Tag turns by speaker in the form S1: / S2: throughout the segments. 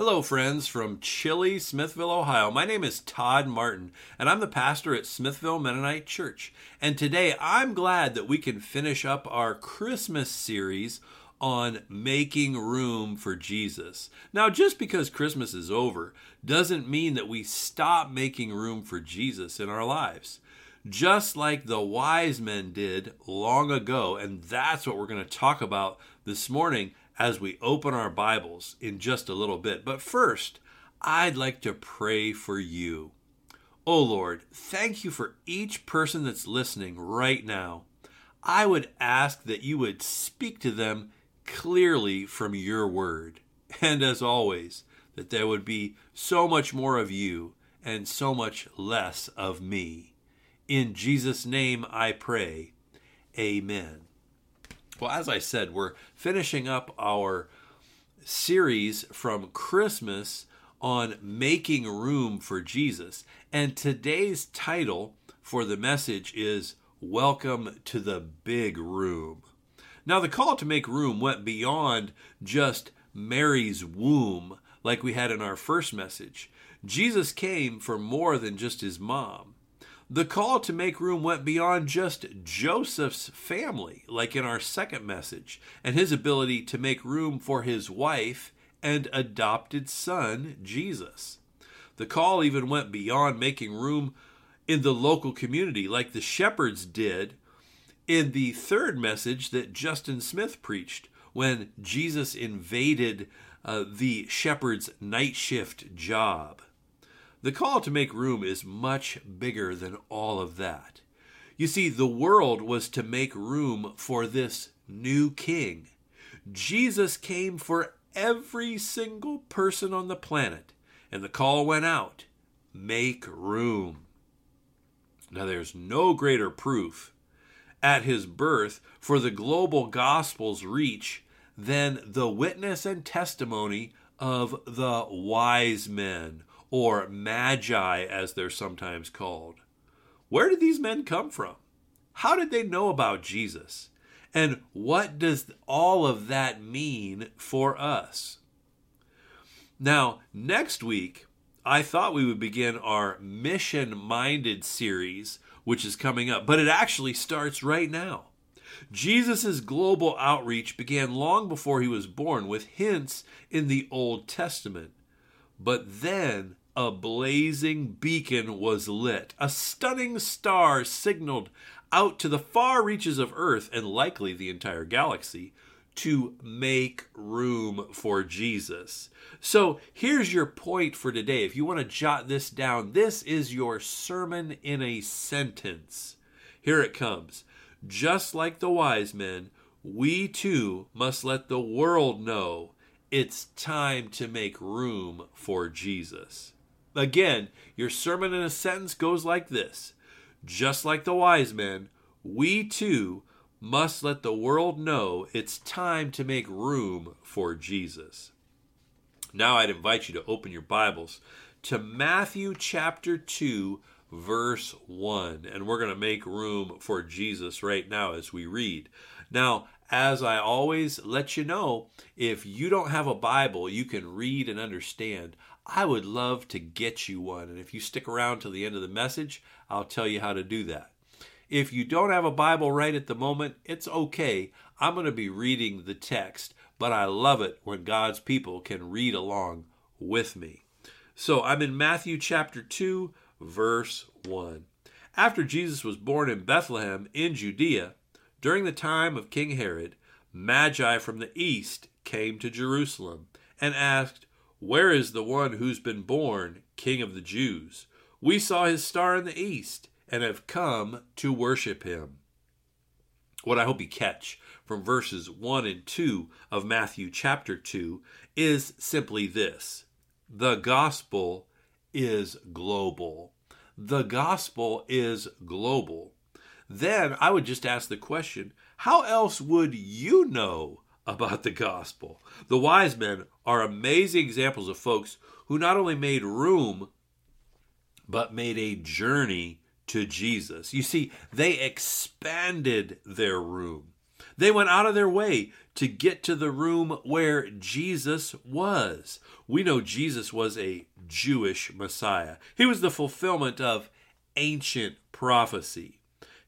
S1: Hello, friends from chilly Smithville, Ohio. My name is Todd Martin, and I'm the pastor at Smithville Mennonite Church. And today I'm glad that we can finish up our Christmas series on making room for Jesus. Now, just because Christmas is over doesn't mean that we stop making room for Jesus in our lives. Just like the wise men did long ago, and that's what we're going to talk about this morning as we open our Bibles in just a little bit. But first, I'd like to pray for you. Oh Lord, thank you for each person that's listening right now. I would ask that you would speak to them clearly from your word. And as always, that there would be so much more of you and so much less of me. In Jesus' name I pray. Amen. Well, as I said, we're finishing up our series from Christmas on making room for Jesus. And today's title for the message is Welcome to the Big Room. Now, the call to make room went beyond just Mary's womb, like we had in our first message. Jesus came for more than just his mom. The call to make room went beyond just Joseph's family, like in our second message, and his ability to make room for his wife and adopted son, Jesus. The call even went beyond making room in the local community, like the shepherds did in the third message that Justin Smith preached when Jesus invaded uh, the shepherd's night shift job. The call to make room is much bigger than all of that. You see, the world was to make room for this new king. Jesus came for every single person on the planet, and the call went out make room. Now, there's no greater proof at his birth for the global gospel's reach than the witness and testimony of the wise men or magi, as they're sometimes called. Where did these men come from? How did they know about Jesus? And what does all of that mean for us? Now, next week, I thought we would begin our mission minded series, which is coming up, but it actually starts right now. Jesus' global outreach began long before he was born with hints in the Old Testament. But then a blazing beacon was lit. A stunning star signaled out to the far reaches of Earth and likely the entire galaxy to make room for Jesus. So here's your point for today. If you want to jot this down, this is your sermon in a sentence. Here it comes. Just like the wise men, we too must let the world know it's time to make room for Jesus. Again, your sermon in a sentence goes like this Just like the wise men, we too must let the world know it's time to make room for Jesus. Now I'd invite you to open your Bibles to Matthew chapter 2, verse 1. And we're going to make room for Jesus right now as we read. Now, as I always let you know, if you don't have a Bible you can read and understand, I would love to get you one. And if you stick around till the end of the message, I'll tell you how to do that. If you don't have a Bible right at the moment, it's okay. I'm going to be reading the text, but I love it when God's people can read along with me. So I'm in Matthew chapter 2, verse 1. After Jesus was born in Bethlehem in Judea, during the time of King Herod, Magi from the east came to Jerusalem and asked, Where is the one who's been born King of the Jews? We saw his star in the east and have come to worship him. What I hope you catch from verses 1 and 2 of Matthew chapter 2 is simply this the gospel is global. The gospel is global. Then I would just ask the question how else would you know about the gospel? The wise men are amazing examples of folks who not only made room, but made a journey to Jesus. You see, they expanded their room. They went out of their way to get to the room where Jesus was. We know Jesus was a Jewish Messiah, he was the fulfillment of ancient prophecy.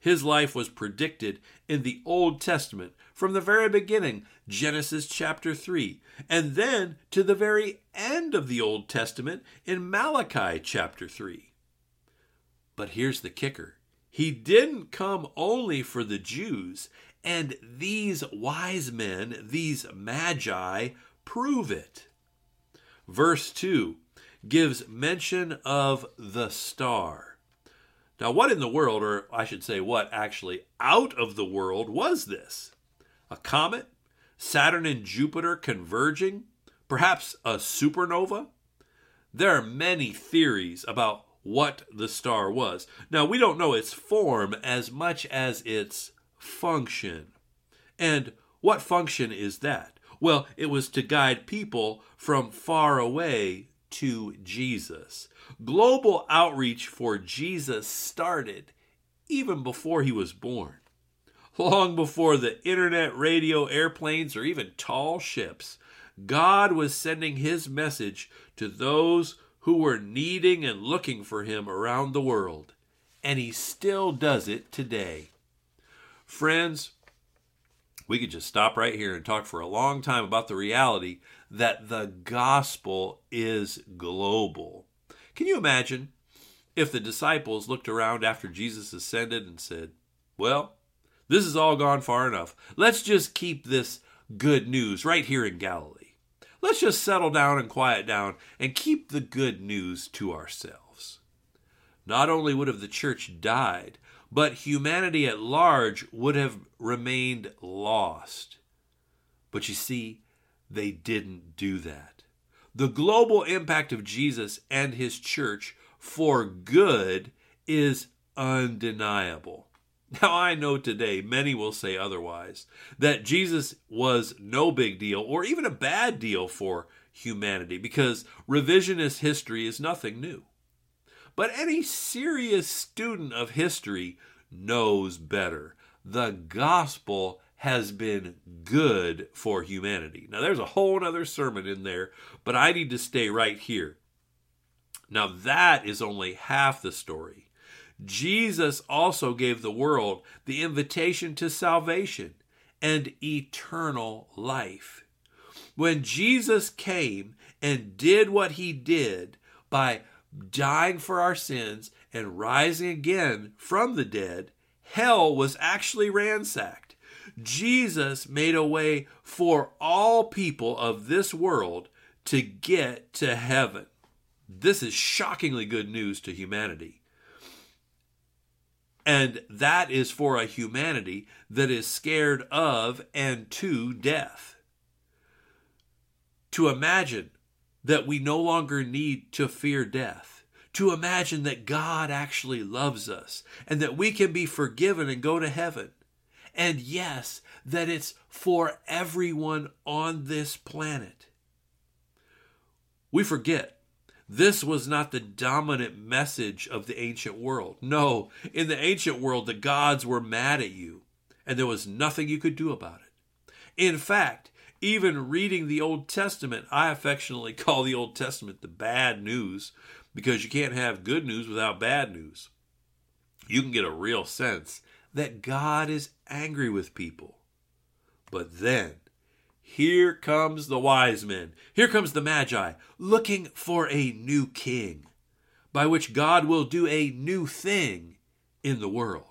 S1: His life was predicted in the Old Testament from the very beginning, Genesis chapter 3, and then to the very end of the Old Testament in Malachi chapter 3. But here's the kicker he didn't come only for the Jews, and these wise men, these magi, prove it. Verse 2 gives mention of the star. Now, what in the world, or I should say, what actually out of the world was this? A comet? Saturn and Jupiter converging? Perhaps a supernova? There are many theories about what the star was. Now, we don't know its form as much as its function. And what function is that? Well, it was to guide people from far away to Jesus. Global outreach for Jesus started even before he was born. Long before the internet, radio, airplanes, or even tall ships, God was sending his message to those who were needing and looking for him around the world. And he still does it today. Friends, we could just stop right here and talk for a long time about the reality that the gospel is global. Can you imagine if the disciples looked around after Jesus ascended and said, Well, this has all gone far enough. Let's just keep this good news right here in Galilee. Let's just settle down and quiet down and keep the good news to ourselves. Not only would have the church died, but humanity at large would have remained lost. But you see, they didn't do that. The global impact of Jesus and his church for good is undeniable. Now, I know today many will say otherwise, that Jesus was no big deal or even a bad deal for humanity because revisionist history is nothing new. But any serious student of history knows better. The gospel has been good for humanity. Now, there's a whole other sermon in there, but I need to stay right here. Now, that is only half the story. Jesus also gave the world the invitation to salvation and eternal life. When Jesus came and did what he did by dying for our sins and rising again from the dead, hell was actually ransacked. Jesus made a way for all people of this world to get to heaven. This is shockingly good news to humanity. And that is for a humanity that is scared of and to death. To imagine that we no longer need to fear death, to imagine that God actually loves us and that we can be forgiven and go to heaven. And yes, that it's for everyone on this planet. We forget this was not the dominant message of the ancient world. No, in the ancient world, the gods were mad at you, and there was nothing you could do about it. In fact, even reading the Old Testament, I affectionately call the Old Testament the bad news because you can't have good news without bad news. You can get a real sense that God is angry with people. But then, here comes the wise men. Here comes the Magi, looking for a new king, by which God will do a new thing in the world.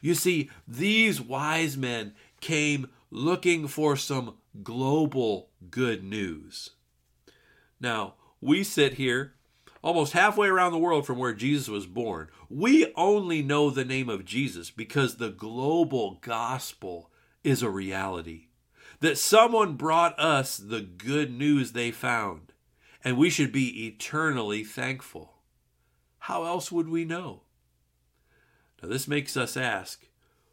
S1: You see, these wise men came looking for some global good news. Now, we sit here almost halfway around the world from where Jesus was born. We only know the name of Jesus because the global gospel is a reality that someone brought us the good news they found, and we should be eternally thankful. How else would we know? Now, this makes us ask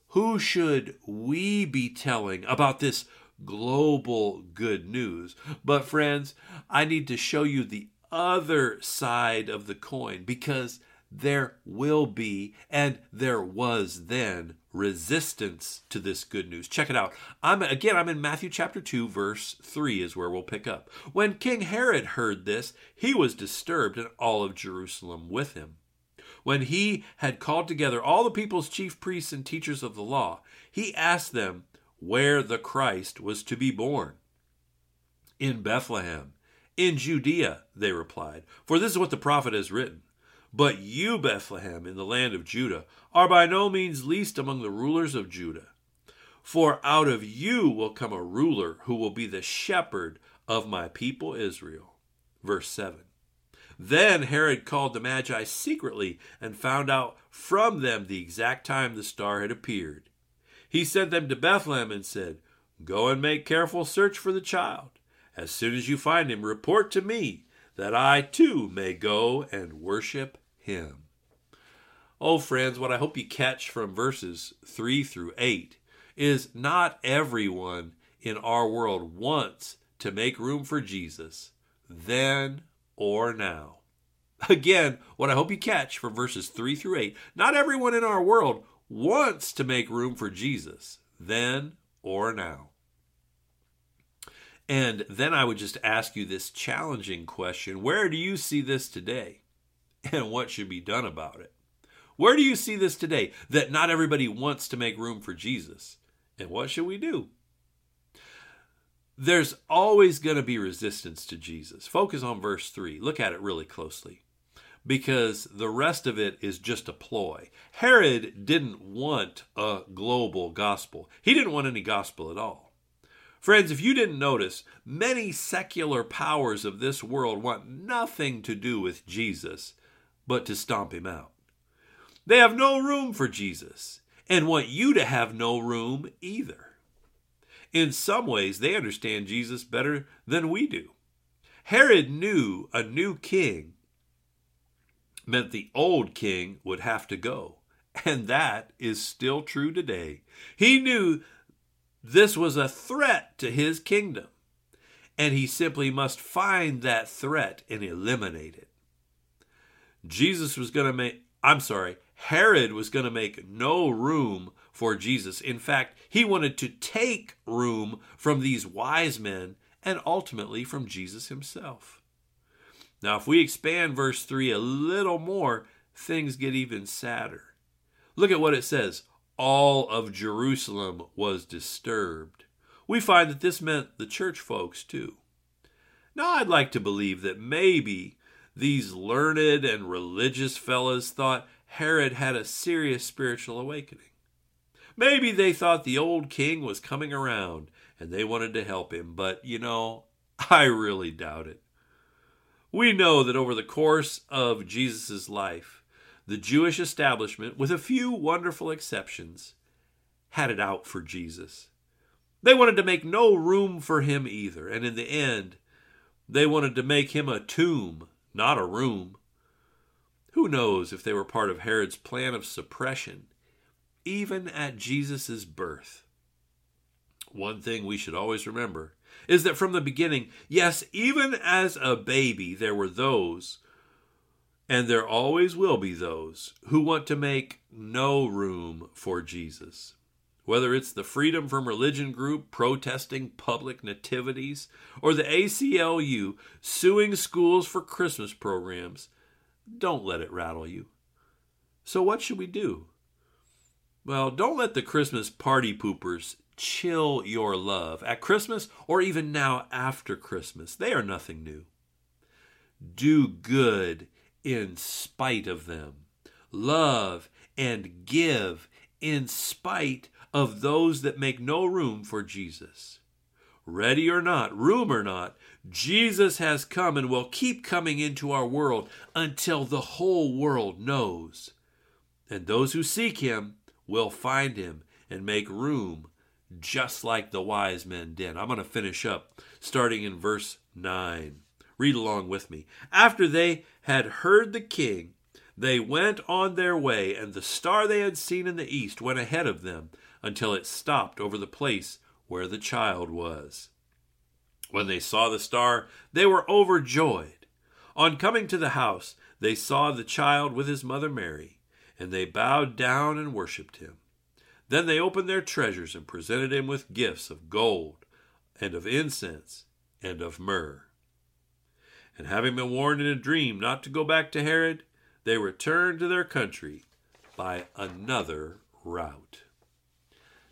S1: who should we be telling about this global good news? But, friends, I need to show you the other side of the coin because there will be and there was then resistance to this good news. Check it out. I'm again I'm in Matthew chapter 2 verse 3 is where we'll pick up. When King Herod heard this, he was disturbed and all of Jerusalem with him. When he had called together all the people's chief priests and teachers of the law, he asked them where the Christ was to be born. In Bethlehem, in Judea, they replied, for this is what the prophet has written. But you, Bethlehem, in the land of Judah, are by no means least among the rulers of Judah. For out of you will come a ruler who will be the shepherd of my people Israel. Verse 7. Then Herod called the Magi secretly and found out from them the exact time the star had appeared. He sent them to Bethlehem and said, Go and make careful search for the child. As soon as you find him, report to me, that I too may go and worship him. Oh, friends, what I hope you catch from verses 3 through 8 is not everyone in our world wants to make room for Jesus then or now. Again, what I hope you catch from verses 3 through 8 not everyone in our world wants to make room for Jesus then or now. And then I would just ask you this challenging question Where do you see this today? And what should be done about it? Where do you see this today? That not everybody wants to make room for Jesus. And what should we do? There's always going to be resistance to Jesus. Focus on verse 3. Look at it really closely because the rest of it is just a ploy. Herod didn't want a global gospel, he didn't want any gospel at all. Friends, if you didn't notice, many secular powers of this world want nothing to do with Jesus but to stomp him out. They have no room for Jesus and want you to have no room either. In some ways, they understand Jesus better than we do. Herod knew a new king meant the old king would have to go. And that is still true today. He knew this was a threat to his kingdom, and he simply must find that threat and eliminate it. Jesus was going to make, I'm sorry, Herod was going to make no room for Jesus. In fact, he wanted to take room from these wise men and ultimately from Jesus himself. Now, if we expand verse 3 a little more, things get even sadder. Look at what it says all of Jerusalem was disturbed. We find that this meant the church folks too. Now, I'd like to believe that maybe these learned and religious fellows thought Herod had a serious spiritual awakening. Maybe they thought the old king was coming around and they wanted to help him, but you know, I really doubt it. We know that over the course of Jesus' life, the Jewish establishment, with a few wonderful exceptions, had it out for Jesus. They wanted to make no room for him either, and in the end, they wanted to make him a tomb, not a room. Who knows if they were part of Herod's plan of suppression, even at Jesus' birth? One thing we should always remember is that from the beginning, yes, even as a baby, there were those and there always will be those who want to make no room for Jesus. Whether it's the Freedom from Religion group protesting public nativities, or the ACLU suing schools for Christmas programs, don't let it rattle you. So, what should we do? Well, don't let the Christmas party poopers chill your love at Christmas or even now after Christmas. They are nothing new. Do good in spite of them. Love and give in spite of those that make no room for Jesus. Ready or not, room or not, Jesus has come and will keep coming into our world until the whole world knows. And those who seek him will find him and make room, just like the wise men did. I'm going to finish up starting in verse 9. Read along with me. After they had heard the king, they went on their way, and the star they had seen in the east went ahead of them until it stopped over the place where the child was. When they saw the star, they were overjoyed. On coming to the house, they saw the child with his mother Mary, and they bowed down and worshipped him. Then they opened their treasures and presented him with gifts of gold, and of incense, and of myrrh. And having been warned in a dream not to go back to Herod, they returned to their country by another route.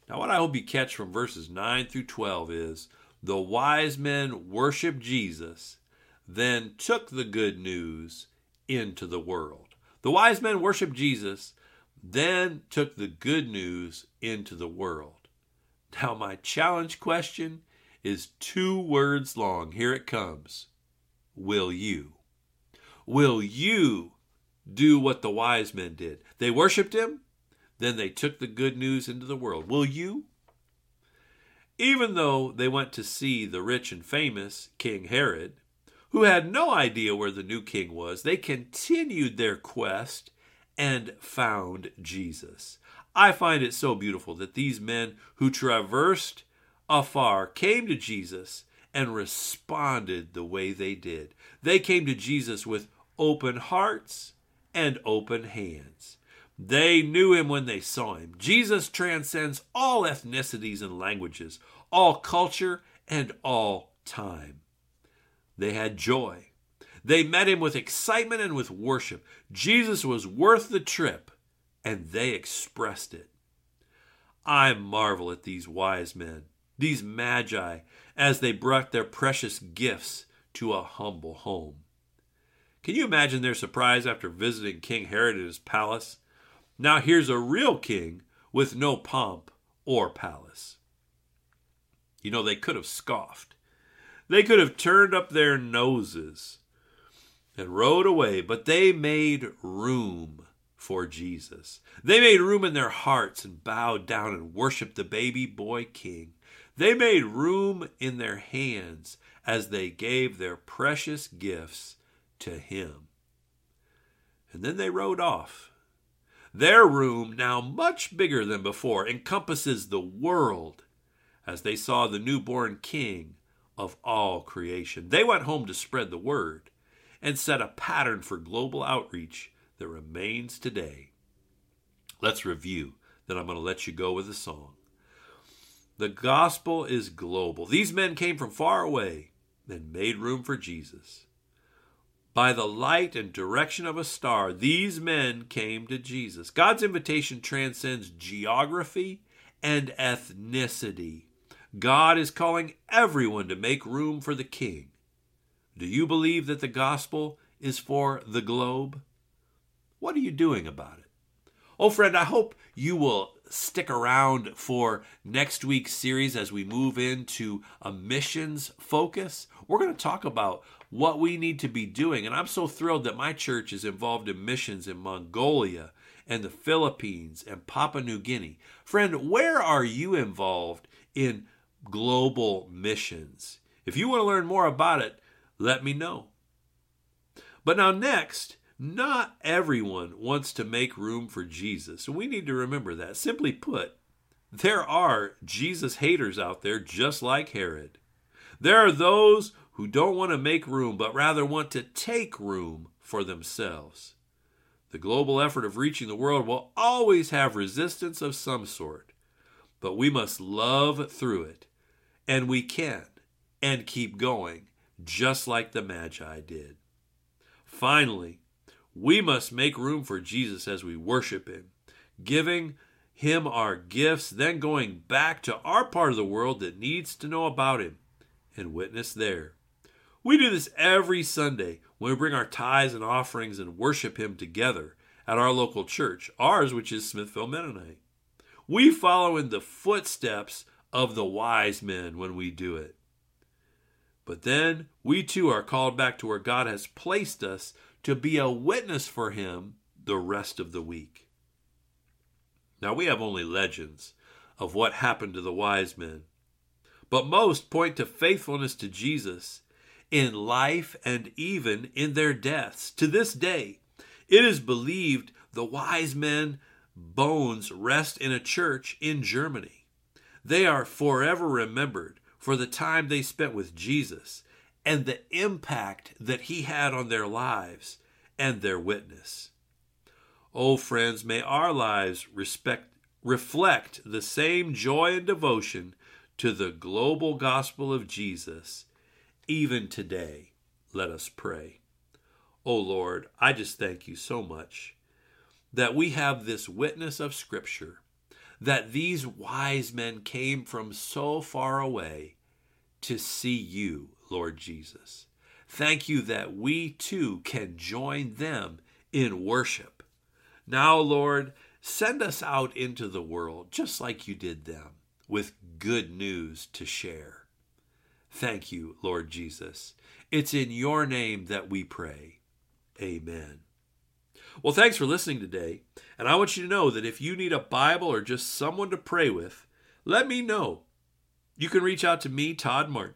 S1: Now, what I hope you catch from verses 9 through 12 is the wise men worshiped Jesus, then took the good news into the world. The wise men worshiped Jesus, then took the good news into the world. Now, my challenge question is two words long. Here it comes Will you? Will you do what the wise men did? They worshiped him, then they took the good news into the world. Will you? Even though they went to see the rich and famous King Herod, who had no idea where the new king was, they continued their quest and found Jesus. I find it so beautiful that these men who traversed afar came to Jesus and responded the way they did. They came to Jesus with open hearts and open hands. They knew him when they saw him. Jesus transcends all ethnicities and languages, all culture and all time. They had joy. They met him with excitement and with worship. Jesus was worth the trip, and they expressed it. I marvel at these wise men, these magi, as they brought their precious gifts to a humble home. Can you imagine their surprise after visiting King Herod at his palace? Now here's a real king with no pomp or palace. You know, they could have scoffed. They could have turned up their noses and rode away, but they made room for Jesus. They made room in their hearts and bowed down and worshiped the baby boy king. They made room in their hands as they gave their precious gifts to him. And then they rode off their room, now much bigger than before, encompasses the world as they saw the newborn king of all creation. They went home to spread the word and set a pattern for global outreach that remains today. Let's review, then I'm going to let you go with a song. The gospel is global. These men came from far away and made room for Jesus. By the light and direction of a star, these men came to Jesus. God's invitation transcends geography and ethnicity. God is calling everyone to make room for the King. Do you believe that the gospel is for the globe? What are you doing about it? Oh, friend, I hope you will stick around for next week's series as we move into a missions focus. We're going to talk about what we need to be doing. And I'm so thrilled that my church is involved in missions in Mongolia and the Philippines and Papua New Guinea. Friend, where are you involved in global missions? If you want to learn more about it, let me know. But now, next, not everyone wants to make room for Jesus. We need to remember that. Simply put, there are Jesus haters out there just like Herod. There are those who don't want to make room, but rather want to take room for themselves. The global effort of reaching the world will always have resistance of some sort, but we must love through it, and we can, and keep going, just like the Magi did. Finally, we must make room for Jesus as we worship Him, giving Him our gifts, then going back to our part of the world that needs to know about Him and witness there. We do this every Sunday when we bring our tithes and offerings and worship Him together at our local church, ours, which is Smithville Mennonite. We follow in the footsteps of the wise men when we do it. But then we too are called back to where God has placed us to be a witness for Him the rest of the week. Now, we have only legends of what happened to the wise men, but most point to faithfulness to Jesus in life and even in their deaths. To this day, it is believed the wise men bones rest in a church in Germany. They are forever remembered for the time they spent with Jesus and the impact that he had on their lives and their witness. Oh, friends, may our lives respect, reflect the same joy and devotion to the global gospel of Jesus, even today. Let us pray. Oh, Lord, I just thank you so much that we have this witness of Scripture, that these wise men came from so far away to see you, Lord Jesus. Thank you that we too can join them in worship. Now, Lord, send us out into the world just like you did them with good news to share. Thank you, Lord Jesus. It's in your name that we pray. Amen. Well, thanks for listening today. And I want you to know that if you need a Bible or just someone to pray with, let me know. You can reach out to me, Todd Martin,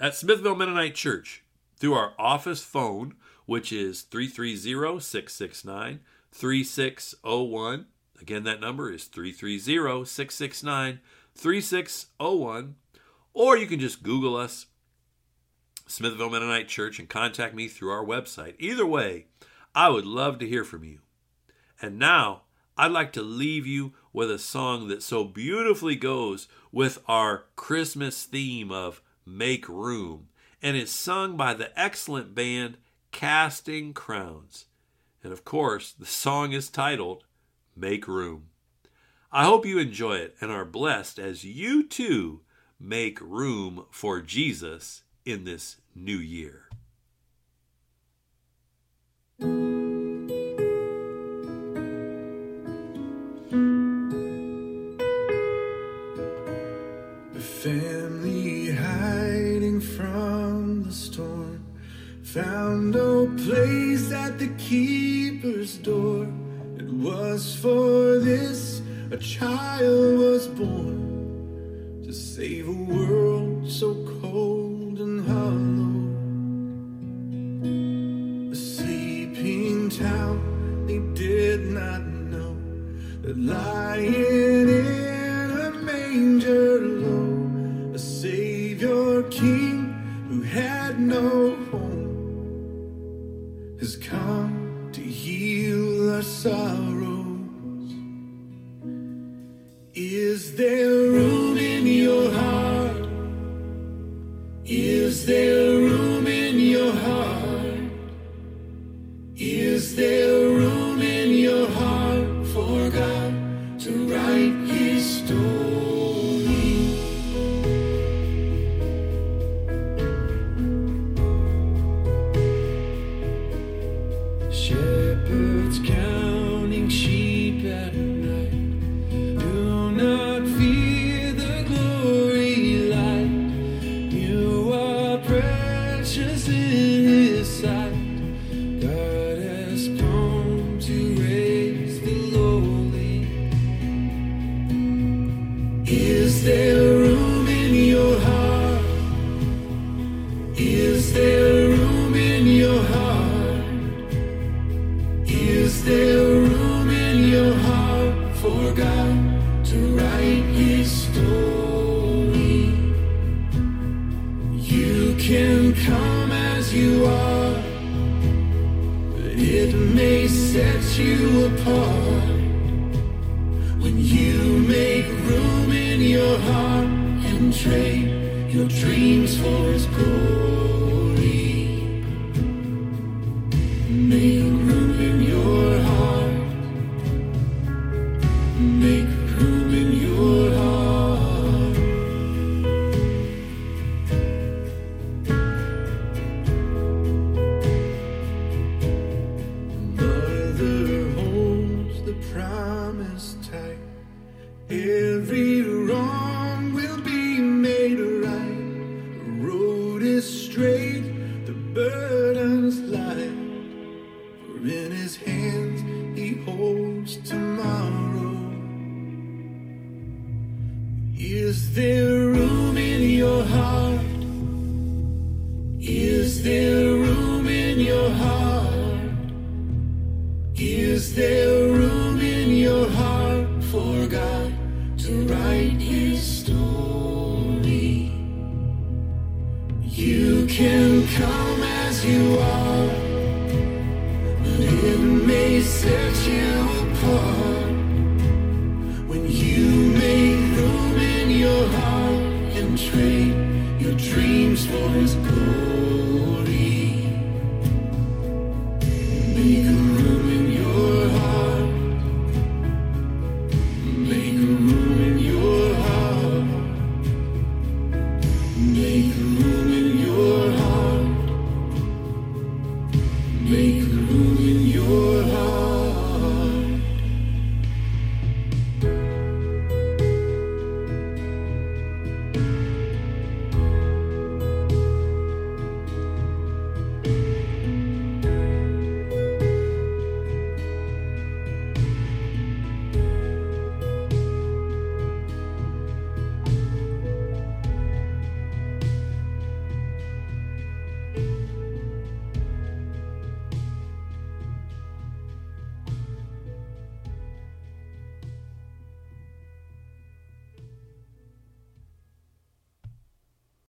S1: at Smithville Mennonite Church through our office phone, which is 330 669 3601. Again, that number is 330 669 3601. Or you can just Google us, Smithville Mennonite Church, and contact me through our website. Either way, I would love to hear from you. And now, I'd like to leave you with a song that so beautifully goes with our Christmas theme of Make Room, and it's sung by the excellent band Casting Crowns. And of course, the song is titled Make Room. I hope you enjoy it and are blessed as you too make room for Jesus in this new year.
S2: Family hiding from the storm found no place at the keeper's door. It was for this a child was born to save a world so cold may set you apart when you make room in your heart and trade your dreams for His glory. Holds tomorrow. Is there